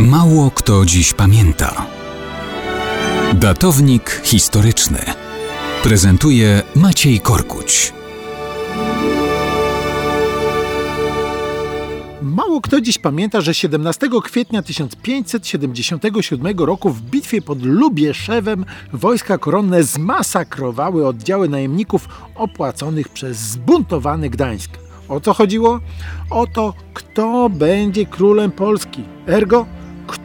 Mało kto dziś pamięta. Datownik historyczny prezentuje Maciej Korkuć. Mało kto dziś pamięta, że 17 kwietnia 1577 roku w bitwie pod Lubieszewem wojska koronne zmasakrowały oddziały najemników opłaconych przez zbuntowany Gdańsk. O co chodziło? O to, kto będzie królem Polski. Ergo,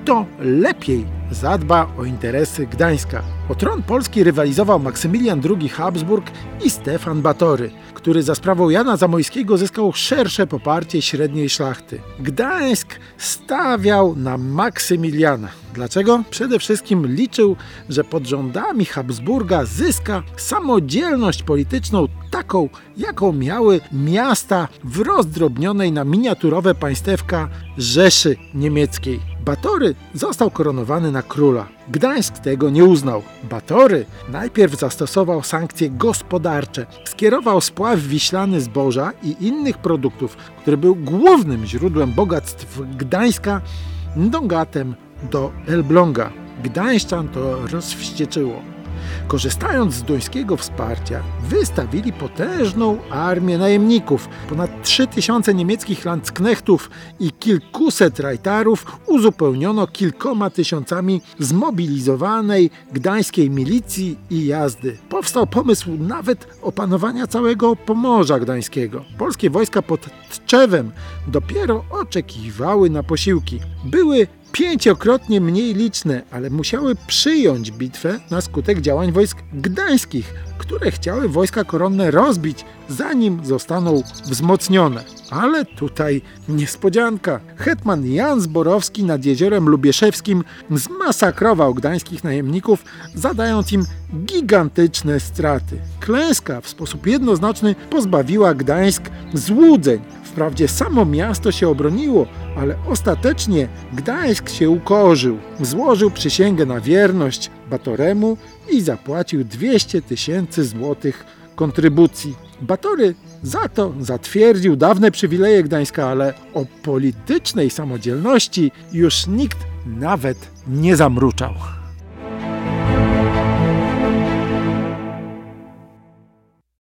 kto lepiej zadba o interesy Gdańska. O tron Polski rywalizował Maksymilian II Habsburg i Stefan Batory, który za sprawą Jana Zamojskiego zyskał szersze poparcie średniej szlachty. Gdańsk stawiał na Maksymiliana. Dlaczego? Przede wszystkim liczył, że pod rządami Habsburga zyska samodzielność polityczną taką, jaką miały miasta w rozdrobnionej na miniaturowe państewka Rzeszy Niemieckiej. Batory został koronowany na króla. Gdańsk tego nie uznał. Batory najpierw zastosował sankcje gospodarcze. Skierował spław wiślany zboża i innych produktów, który był głównym źródłem bogactw Gdańska, Dongatem do Elbląga. Gdańszczan to rozwścieczyło. Korzystając z duńskiego wsparcia, wystawili potężną armię najemników. Ponad 3000 niemieckich landsknechtów i kilkuset rajtarów uzupełniono kilkoma tysiącami zmobilizowanej gdańskiej milicji i jazdy. Powstał pomysł nawet opanowania całego Pomorza Gdańskiego. Polskie wojska pod Tczewem dopiero oczekiwały na posiłki. Były pięciokrotnie mniej liczne, ale musiały przyjąć bitwę na skutek działań wojsk gdańskich, które chciały wojska koronne rozbić, zanim zostaną wzmocnione. Ale tutaj niespodzianka. Hetman Jan Zborowski nad jeziorem Lubieszewskim zmasakrował gdańskich najemników, zadając im gigantyczne straty. Klęska w sposób jednoznaczny pozbawiła Gdańsk złudzeń. Wprawdzie samo miasto się obroniło, ale ostatecznie Gdańsk się ukorzył. Złożył przysięgę na wierność Batoremu i zapłacił 200 tysięcy złotych kontrybucji. Batory za to zatwierdził dawne przywileje Gdańska, ale o politycznej samodzielności już nikt nawet nie zamruczał.